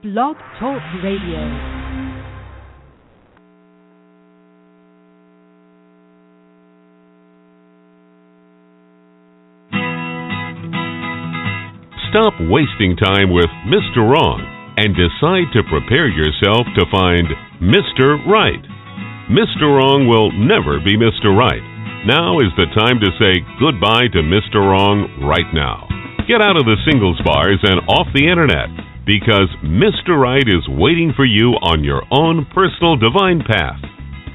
Blog Talk Radio. Stop wasting time with Mr. Wrong and decide to prepare yourself to find Mr. Right. Mr. Wrong will never be Mr. Right. Now is the time to say goodbye to Mr. Wrong right now. Get out of the singles bars and off the internet because Mr. Right is waiting for you on your own personal divine path.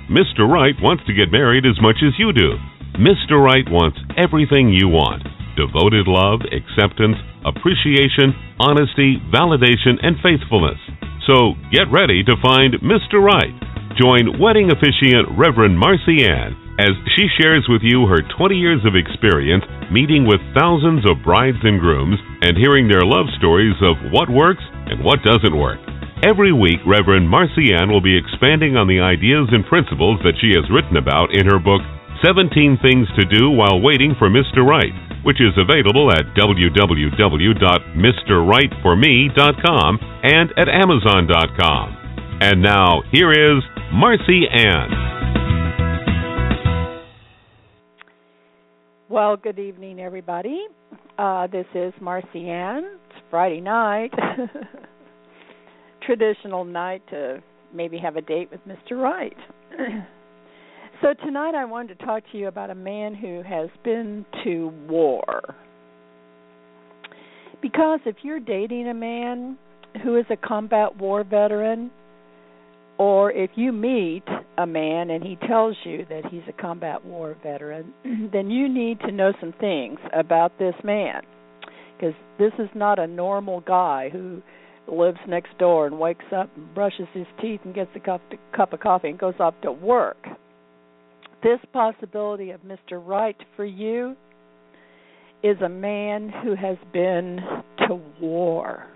Mr. Right wants to get married as much as you do. Mr. Right wants everything you want devoted love, acceptance, appreciation, honesty, validation, and faithfulness. So get ready to find Mr. Right. Join wedding officiant Reverend Marcy Ann as she shares with you her 20 years of experience meeting with thousands of brides and grooms and hearing their love stories of what works and what doesn't work. Every week, Reverend Marcy Ann will be expanding on the ideas and principles that she has written about in her book, 17 Things to Do While Waiting for Mr. Right, which is available at www.mrrightforme.com and at amazon.com. And now, here is Marcy Ann. Well, good evening, everybody. Uh, this is Marcy Ann. It's Friday night, traditional night to maybe have a date with Mr. Right. so tonight, I wanted to talk to you about a man who has been to war. Because if you're dating a man who is a combat war veteran, or if you meet a man and he tells you that he's a combat war veteran, then you need to know some things about this man. Because this is not a normal guy who lives next door and wakes up and brushes his teeth and gets a cup, cup of coffee and goes off to work. This possibility of Mr. Right for you is a man who has been to war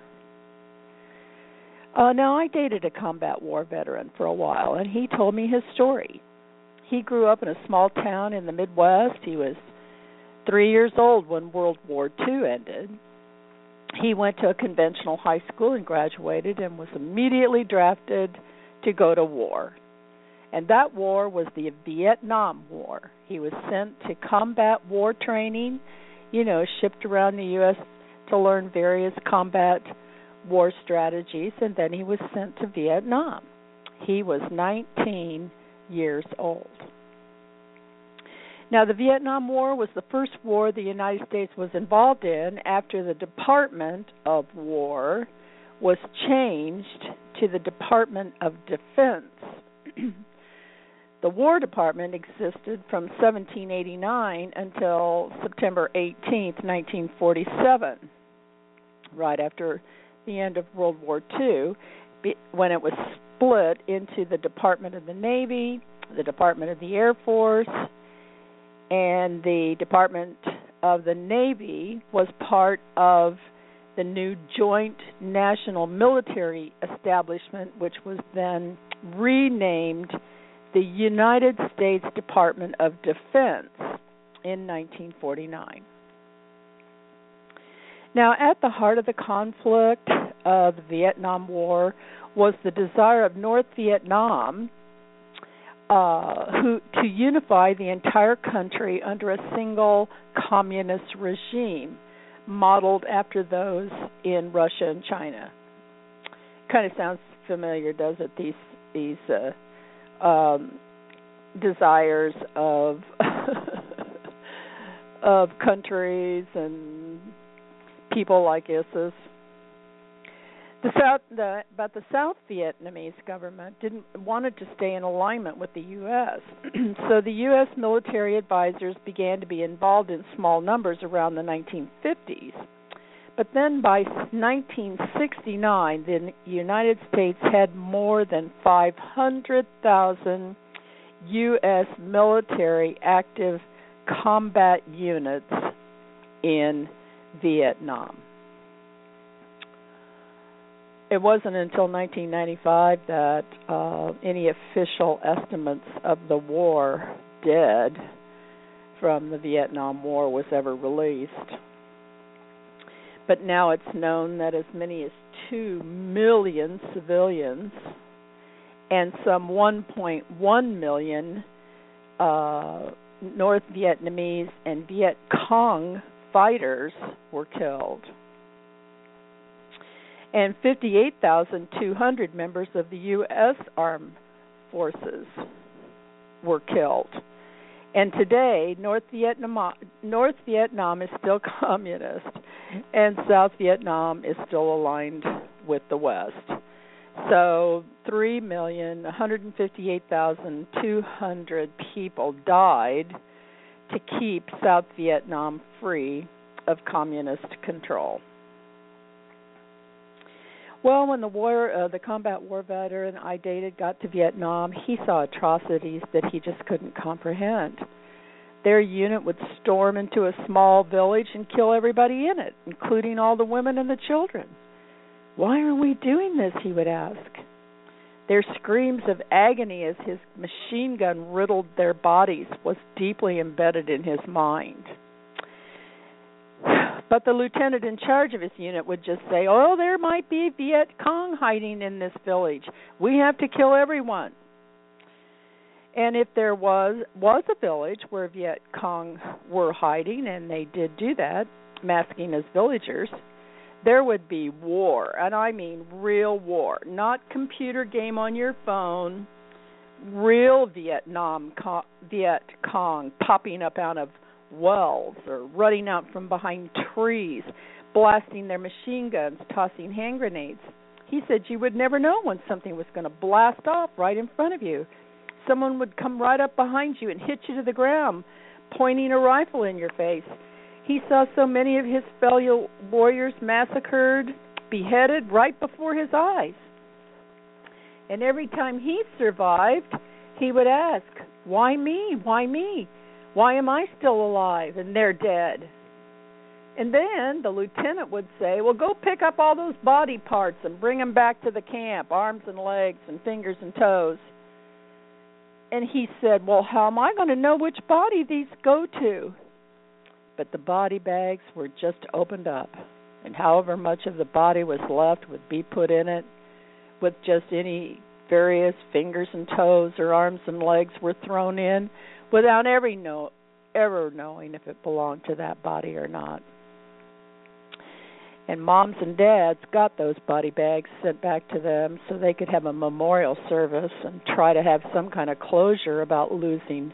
uh, now, I dated a combat war veteran for a while, and he told me his story. He grew up in a small town in the Midwest. He was three years old when World War II ended. He went to a conventional high school and graduated and was immediately drafted to go to war. And that war was the Vietnam War. He was sent to combat war training, you know, shipped around the U.S. to learn various combat war strategies, and then he was sent to Vietnam. He was 19 years old. Now, the Vietnam War was the first war the United States was involved in after the Department of War was changed to the Department of Defense. the War Department existed from 1789 until September 18, 1947, right after the end of World War II, when it was split into the Department of the Navy, the Department of the Air Force, and the Department of the Navy was part of the new Joint National Military Establishment, which was then renamed the United States Department of Defense in 1949. Now, at the heart of the conflict of the Vietnam War was the desire of North Vietnam uh, who, to unify the entire country under a single communist regime, modeled after those in Russia and China. Kind of sounds familiar, does it? These these uh, um, desires of of countries and people like ISIS. The South, the, but the South Vietnamese government didn't wanted to stay in alignment with the U.S. so the U.S. military advisors began to be involved in small numbers around the 1950s. But then by 1969, the United States had more than 500,000 U.S. military active combat units in Vietnam. It wasn't until 1995 that uh, any official estimates of the war dead from the Vietnam War was ever released. But now it's known that as many as 2 million civilians and some 1.1 million uh, North Vietnamese and Viet Cong fighters were killed. And 58,200 members of the U.S. Armed Forces were killed. And today, North Vietnam North Vietnam is still communist, and South Vietnam is still aligned with the West. So, three million one hundred fifty-eight thousand two hundred people died to keep South Vietnam free of communist control. Well, when the war, uh, the combat war veteran I dated got to Vietnam, he saw atrocities that he just couldn't comprehend. Their unit would storm into a small village and kill everybody in it, including all the women and the children. Why are we doing this? he would ask. Their screams of agony as his machine gun riddled their bodies was deeply embedded in his mind. But the lieutenant in charge of his unit would just say, "Oh, there might be Viet Cong hiding in this village. We have to kill everyone." And if there was was a village where Viet Cong were hiding, and they did do that, masking as villagers, there would be war, and I mean real war, not computer game on your phone, real Vietnam Viet Cong popping up out of wells or running out from behind trees, blasting their machine guns, tossing hand grenades. He said you would never know when something was going to blast off right in front of you. Someone would come right up behind you and hit you to the ground, pointing a rifle in your face. He saw so many of his fellow warriors massacred, beheaded right before his eyes. And every time he survived, he would ask, Why me? Why me? Why am I still alive and they're dead? And then the lieutenant would say, Well, go pick up all those body parts and bring them back to the camp arms and legs and fingers and toes. And he said, Well, how am I going to know which body these go to? But the body bags were just opened up, and however much of the body was left would be put in it with just any various fingers and toes or arms and legs were thrown in without every know, ever knowing if it belonged to that body or not. And moms and dads got those body bags sent back to them so they could have a memorial service and try to have some kind of closure about losing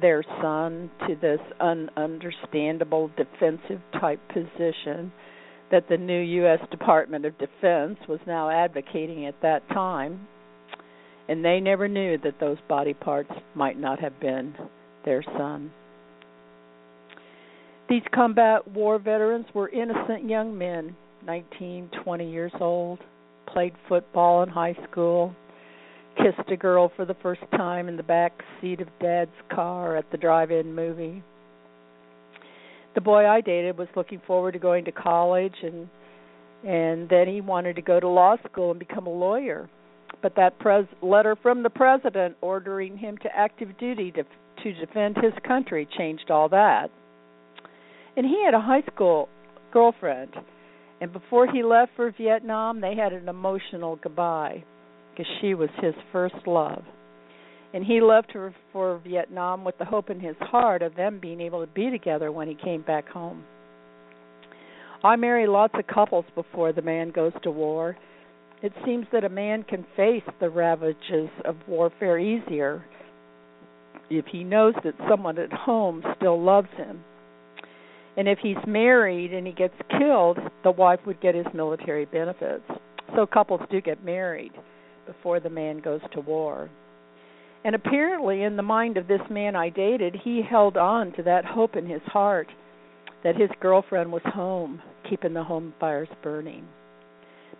their son to this ununderstandable defensive type position that the new U.S. Department of Defense was now advocating at that time and they never knew that those body parts might not have been their son. These combat war veterans were innocent young men, 19, 20 years old, played football in high school, kissed a girl for the first time in the back seat of dad's car at the drive-in movie. The boy I dated was looking forward to going to college and and then he wanted to go to law school and become a lawyer but that pres- letter from the president ordering him to active duty to to defend his country changed all that. And he had a high school girlfriend, and before he left for Vietnam, they had an emotional goodbye because she was his first love. And he left her for Vietnam with the hope in his heart of them being able to be together when he came back home. I marry lots of couples before the man goes to war it seems that a man can face the ravages of warfare easier if he knows that someone at home still loves him. And if he's married and he gets killed, the wife would get his military benefits. So couples do get married before the man goes to war. And apparently, in the mind of this man I dated, he held on to that hope in his heart that his girlfriend was home, keeping the home fires burning.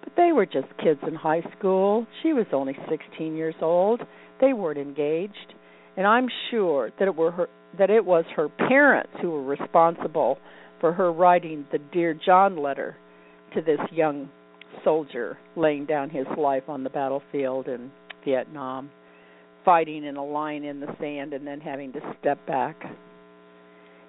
But they were just kids in high school. She was only 16 years old. They weren't engaged, and I'm sure that it were her that it was her parents who were responsible for her writing the Dear John letter to this young soldier laying down his life on the battlefield in Vietnam, fighting in a line in the sand and then having to step back.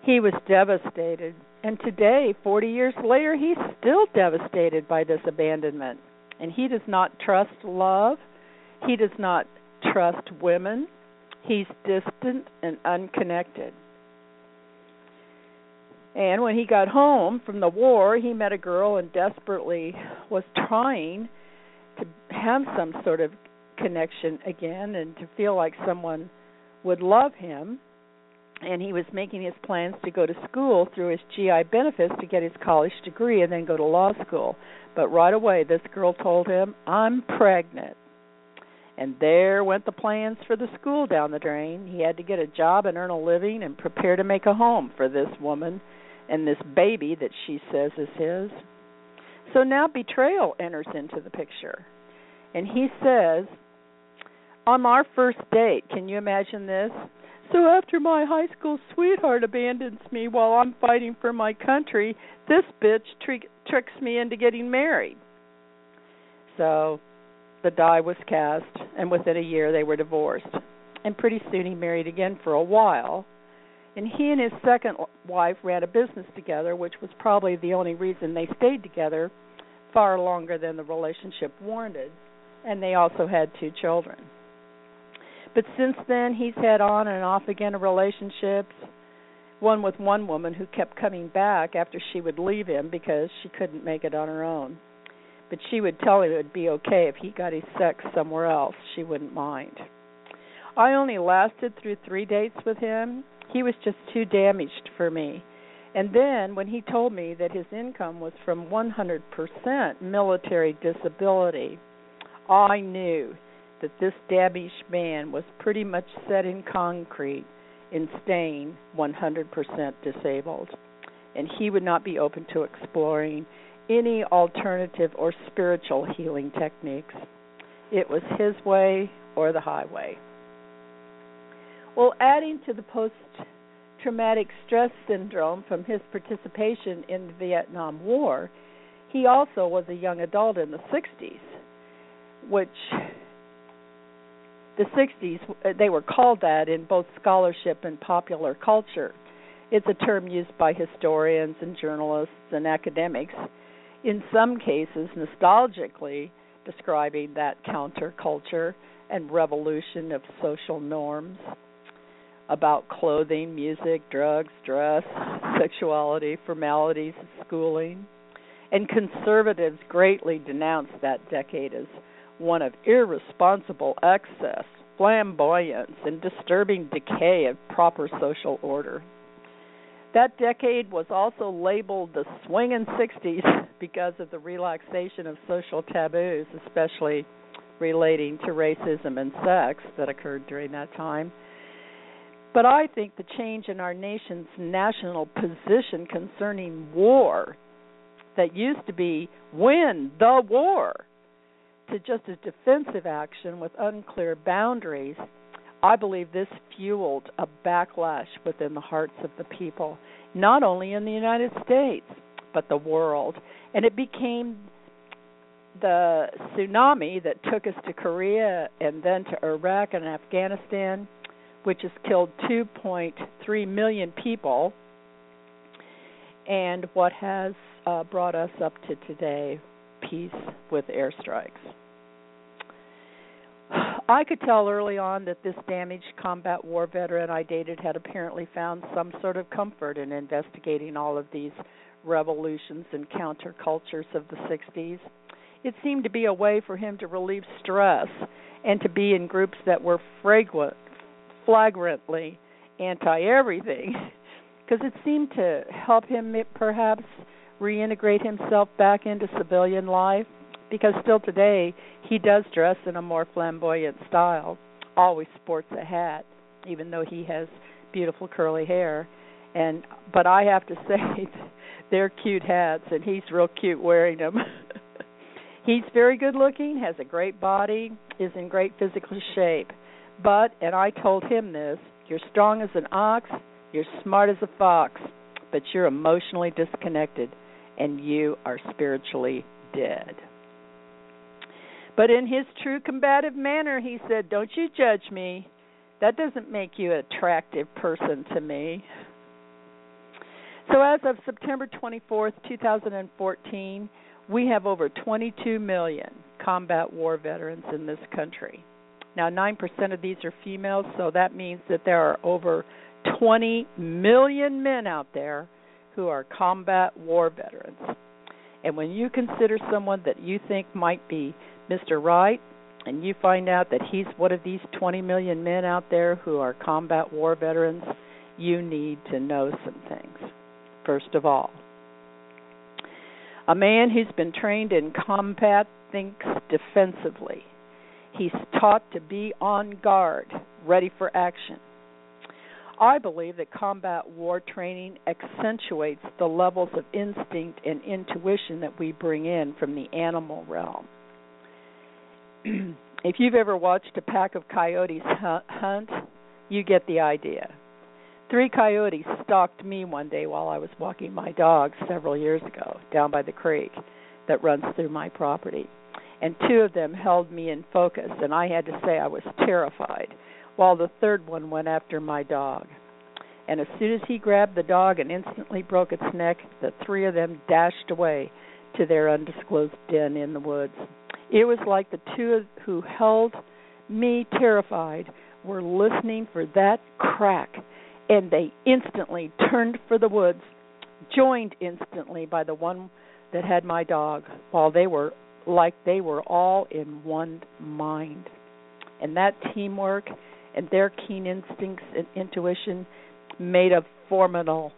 He was devastated and today, 40 years later, he's still devastated by this abandonment. And he does not trust love. He does not trust women. He's distant and unconnected. And when he got home from the war, he met a girl and desperately was trying to have some sort of connection again and to feel like someone would love him. And he was making his plans to go to school through his GI benefits to get his college degree and then go to law school. But right away, this girl told him, I'm pregnant. And there went the plans for the school down the drain. He had to get a job and earn a living and prepare to make a home for this woman and this baby that she says is his. So now betrayal enters into the picture. And he says, On our first date, can you imagine this? So after my high school sweetheart abandons me while I'm fighting for my country, this bitch tri- tricks me into getting married. So the die was cast, and within a year they were divorced. And pretty soon he married again for a while. And he and his second wife ran a business together, which was probably the only reason they stayed together far longer than the relationship warranted. And they also had two children. But since then, he's had on and off again relationships. One with one woman who kept coming back after she would leave him because she couldn't make it on her own. But she would tell him it would be okay if he got his sex somewhere else. She wouldn't mind. I only lasted through three dates with him. He was just too damaged for me. And then when he told me that his income was from 100% military disability, I knew that this damaged man was pretty much set in concrete in staying 100% disabled. And he would not be open to exploring any alternative or spiritual healing techniques. It was his way or the highway. Well, adding to the post traumatic stress syndrome from his participation in the Vietnam War, he also was a young adult in the 60s, which the 60s they were called that in both scholarship and popular culture. It's a term used by historians and journalists and academics, in some cases nostalgically describing that counterculture and revolution of social norms about clothing, music, drugs, dress, sexuality, formalities, schooling. And conservatives greatly denounced that decade as one of irresponsible excess, flamboyance, and disturbing decay of proper social order. That decade was also labeled the swinging 60s because of the relaxation of social taboos, especially relating to racism and sex that occurred during that time. But I think the change in our nation's national position concerning war, that used to be win the war, to just a defensive action with unclear boundaries, I believe this fueled a backlash within the hearts of the people, not only in the United States, but the world. And it became the tsunami that took us to Korea and then to Iraq and Afghanistan which has killed 2.3 million people, and what has uh, brought us up to today peace with airstrikes. I could tell early on that this damaged combat war veteran I dated had apparently found some sort of comfort in investigating all of these revolutions and countercultures of the 60s. It seemed to be a way for him to relieve stress and to be in groups that were fragrant, flagrantly anti everything because it seemed to help him perhaps reintegrate himself back into civilian life because still today he does dress in a more flamboyant style always sports a hat even though he has beautiful curly hair. And but i have to say they're cute hats and he's real cute wearing them. He's very good looking has a great body is in great physical shape but, and I told him this, you're strong as an ox, you're smart as a fox, but you're emotionally disconnected and you are spiritually dead. But in his true combative manner, he said, Don't you judge me. That doesn't make you an attractive person to me. So, as of September 24th, 2014, we have over 22 million combat war veterans in this country. Now, 9% of these are females, so that means that there are over 20 million men out there who are combat war veterans. And when you consider someone that you think might be Mr. Right, and you find out that he's one of these 20 million men out there who are combat war veterans, you need to know some things. First of all, a man who's been trained in combat thinks defensively. He's taught to be on guard, ready for action. I believe that combat war training accentuates the levels of instinct and intuition that we bring in from the animal realm. if you've ever watched a pack of coyotes hunt, you get the idea. Three coyotes stalked me one day while I was walking my dog several years ago down by the creek that runs through my property. And two of them held me in focus, and I had to say I was terrified while the third one went after my dog. And as soon as he grabbed the dog and instantly broke its neck, the three of them dashed away to their undisclosed den in the woods. It was like the two who held me terrified were listening for that crack, and they instantly turned for the woods, joined instantly by the one that had my dog, while they were like they were all in one mind. And that teamwork and their keen instincts and intuition made a formidable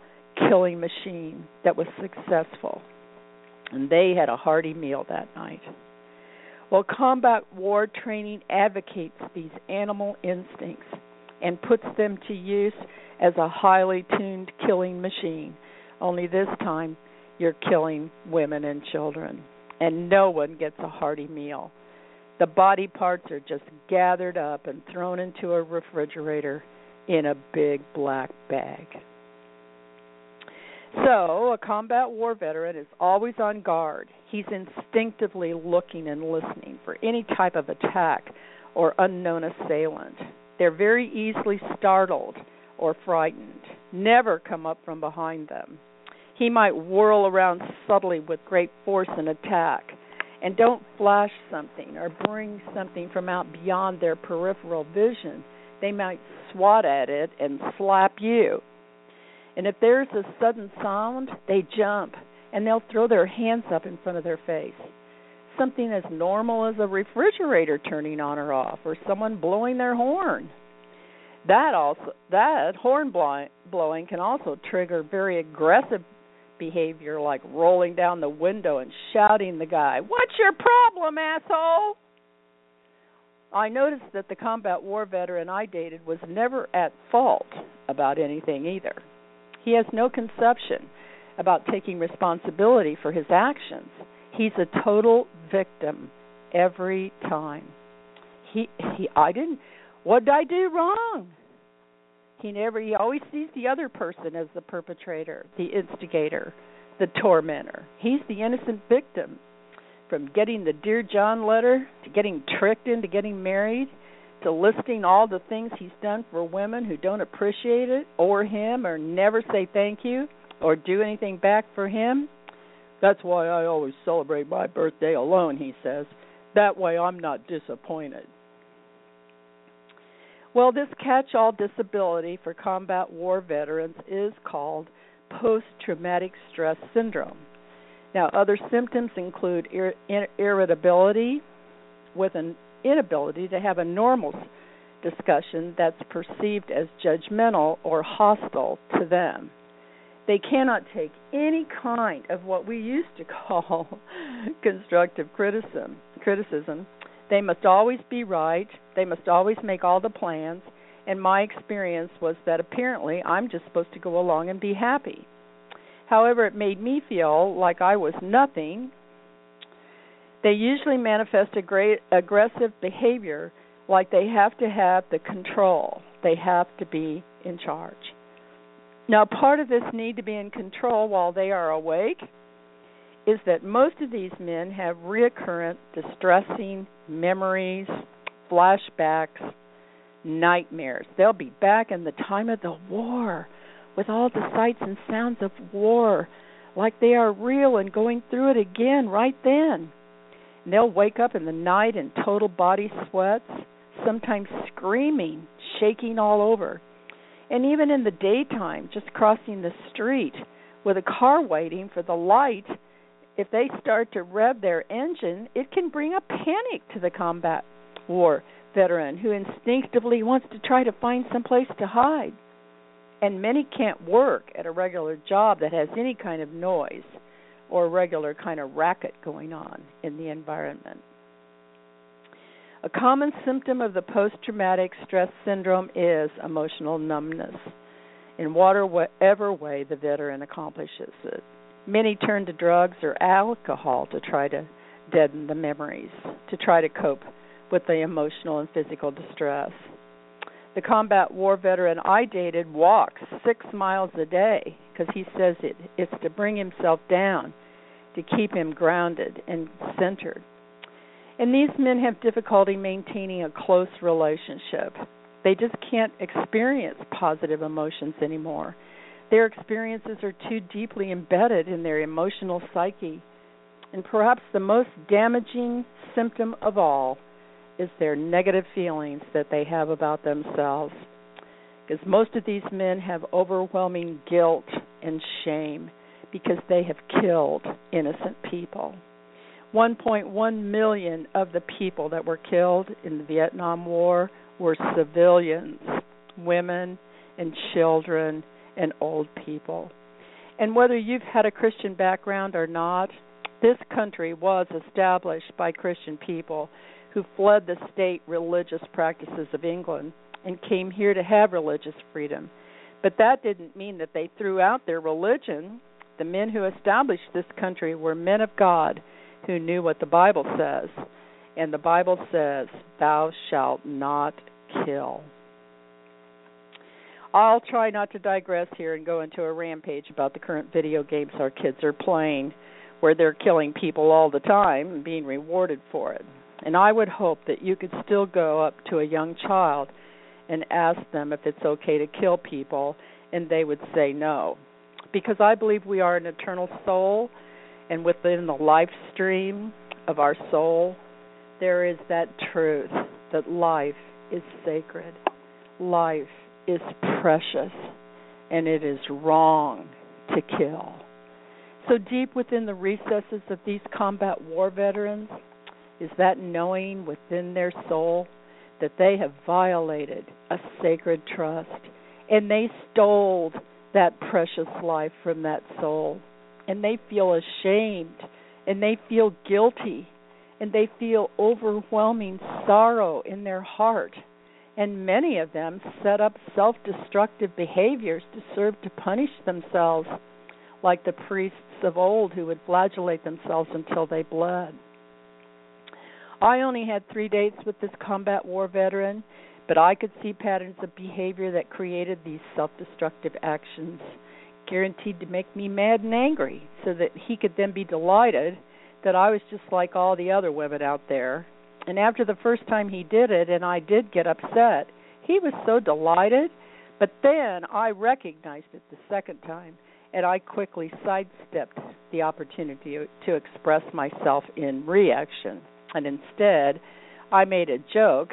killing machine that was successful. And they had a hearty meal that night. Well, combat war training advocates these animal instincts and puts them to use as a highly tuned killing machine. Only this time, you're killing women and children, and no one gets a hearty meal. The body parts are just gathered up and thrown into a refrigerator in a big black bag. So, a combat war veteran is always on guard. He's instinctively looking and listening for any type of attack or unknown assailant. They're very easily startled or frightened. Never come up from behind them. He might whirl around subtly with great force and attack and don't flash something or bring something from out beyond their peripheral vision, they might swat at it and slap you. And if there's a sudden sound, they jump and they'll throw their hands up in front of their face. Something as normal as a refrigerator turning on or off or someone blowing their horn. That also that horn blowing can also trigger very aggressive behavior like rolling down the window and shouting the guy, "What's your problem, asshole?" I noticed that the combat war veteran I dated was never at fault about anything either. He has no conception about taking responsibility for his actions. He's a total victim every time. He he I didn't what did I do wrong? He never he always sees the other person as the perpetrator, the instigator, the tormentor. He's the innocent victim. From getting the Dear John letter to getting tricked into getting married to listing all the things he's done for women who don't appreciate it or him or never say thank you or do anything back for him. That's why I always celebrate my birthday alone, he says. That way I'm not disappointed. Well, this catch all disability for combat war veterans is called post traumatic stress syndrome. Now, other symptoms include ir- irritability with an inability to have a normal discussion that's perceived as judgmental or hostile to them. They cannot take any kind of what we used to call constructive criticism. Criticism they must always be right. They must always make all the plans. And my experience was that apparently I'm just supposed to go along and be happy. However, it made me feel like I was nothing. They usually manifest a great aggressive behavior like they have to have the control. They have to be in charge. Now, part of this need to be in control while they are awake is that most of these men have recurrent distressing memories, flashbacks, nightmares. They'll be back in the time of the war with all the sights and sounds of war like they are real and going through it again right then. And they'll wake up in the night in total body sweats, sometimes screaming, shaking all over. And even in the daytime, just crossing the street with a car waiting for the light, if they start to rev their engine, it can bring a panic to the combat war veteran who instinctively wants to try to find some place to hide. And many can't work at a regular job that has any kind of noise or regular kind of racket going on in the environment. A common symptom of the post traumatic stress syndrome is emotional numbness in whatever way the veteran accomplishes it. Many turn to drugs or alcohol to try to deaden the memories, to try to cope with the emotional and physical distress. The combat war veteran I dated walks six miles a day because he says it, it's to bring himself down, to keep him grounded and centered. And these men have difficulty maintaining a close relationship. They just can't experience positive emotions anymore. Their experiences are too deeply embedded in their emotional psyche. And perhaps the most damaging symptom of all is their negative feelings that they have about themselves. Because most of these men have overwhelming guilt and shame because they have killed innocent people. 1.1 million of the people that were killed in the Vietnam War were civilians, women and children and old people. And whether you've had a Christian background or not, this country was established by Christian people who fled the state religious practices of England and came here to have religious freedom. But that didn't mean that they threw out their religion. The men who established this country were men of God who knew what the Bible says. And the Bible says, Thou shalt not kill. I'll try not to digress here and go into a rampage about the current video games our kids are playing, where they're killing people all the time and being rewarded for it. And I would hope that you could still go up to a young child and ask them if it's okay to kill people, and they would say no. Because I believe we are an eternal soul, and within the life stream of our soul, there is that truth that life is sacred, life is precious, and it is wrong to kill. So, deep within the recesses of these combat war veterans, is that knowing within their soul that they have violated a sacred trust and they stole that precious life from that soul and they feel ashamed and they feel guilty and they feel overwhelming sorrow in their heart and many of them set up self-destructive behaviors to serve to punish themselves like the priests of old who would flagellate themselves until they bled I only had three dates with this combat war veteran, but I could see patterns of behavior that created these self destructive actions, guaranteed to make me mad and angry, so that he could then be delighted that I was just like all the other women out there. And after the first time he did it, and I did get upset, he was so delighted. But then I recognized it the second time, and I quickly sidestepped the opportunity to express myself in reaction. And instead I made a joke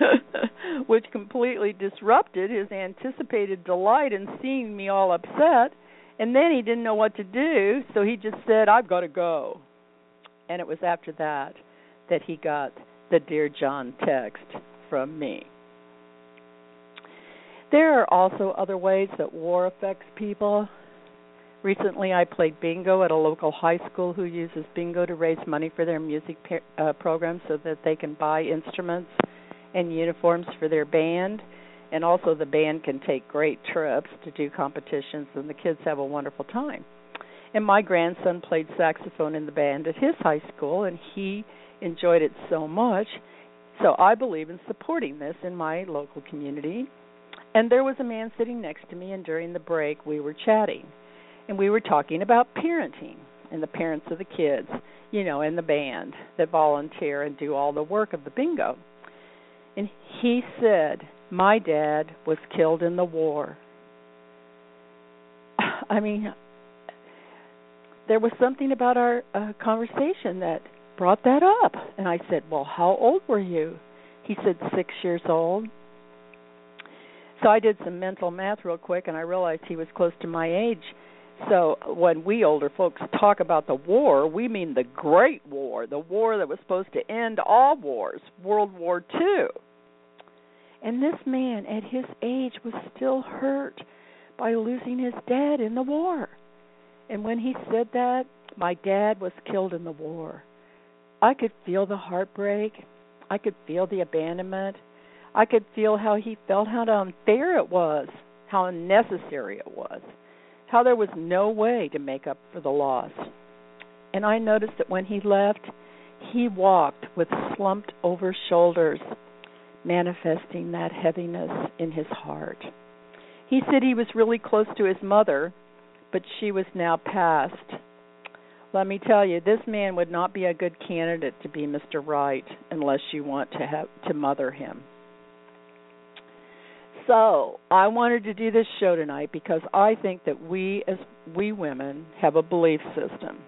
which completely disrupted his anticipated delight in seeing me all upset. And then he didn't know what to do so he just said I've got to go. And it was after that that he got the dear John text from me there are also other ways that war affects people Recently, I played bingo at a local high school who uses bingo to raise money for their music uh, program so that they can buy instruments and uniforms for their band. And also, the band can take great trips to do competitions, and the kids have a wonderful time. And my grandson played saxophone in the band at his high school, and he enjoyed it so much. So I believe in supporting this in my local community. And there was a man sitting next to me, and during the break, we were chatting and we were talking about parenting and the parents of the kids, you know, and the band that volunteer and do all the work of the bingo. And he said, My dad was killed in the war. I mean, there was something about our uh, conversation that brought that up. And I said, Well, how old were you? He said, Six years old. So I did some mental math real quick and I realized he was close to my age. So when we older folks talk about the war, we mean the Great War, the war that was supposed to end all wars, World War II. And this man at his age was still hurt by losing his dad in the war. And when he said that, my dad was killed in the war. I could feel the heartbreak. I could feel the abandonment. I could feel how he felt how unfair it was, how unnecessary it was, how there was no way to make up for the loss. And I noticed that when he left, he walked with slumped over shoulders, manifesting that heaviness in his heart. He said he was really close to his mother, but she was now passed. Let me tell you, this man would not be a good candidate to be Mr. Right unless you want to have to mother him. So, I wanted to do this show tonight because I think that we as we women have a belief system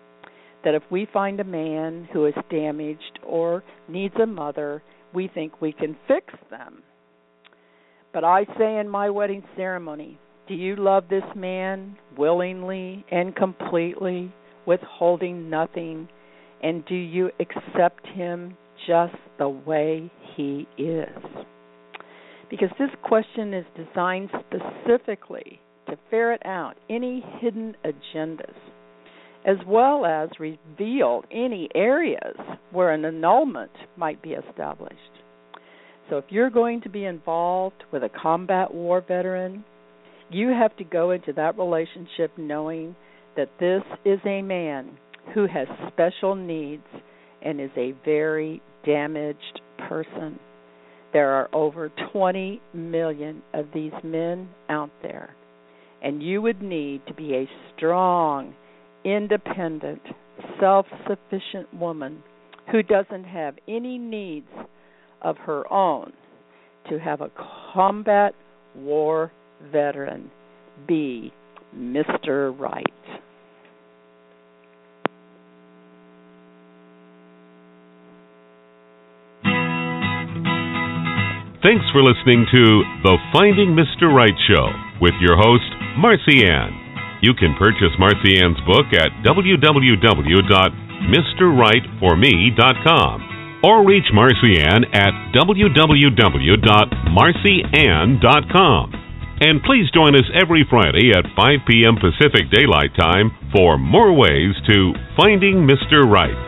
that if we find a man who is damaged or needs a mother, we think we can fix them. But I say in my wedding ceremony, do you love this man willingly and completely, withholding nothing? And do you accept him just the way he is? because this question is designed specifically to ferret out any hidden agendas as well as reveal any areas where an annulment might be established. So, if you're going to be involved with a combat war veteran, you have to go into that relationship knowing that this is a man who has special needs and is a very damaged person. There are over 20 million of these men out there. And you would need to be a strong, independent, self sufficient woman who doesn't have any needs of her own to have a combat war veteran be Mr. Right. Thanks for listening to The Finding Mr. Right Show with your host, Marcy Ann. You can purchase Marcy Ann's book at www.mrrightforme.com or reach Marcy Ann at www.marcyann.com. And please join us every Friday at 5 p.m. Pacific Daylight Time for more ways to Finding Mr. Right.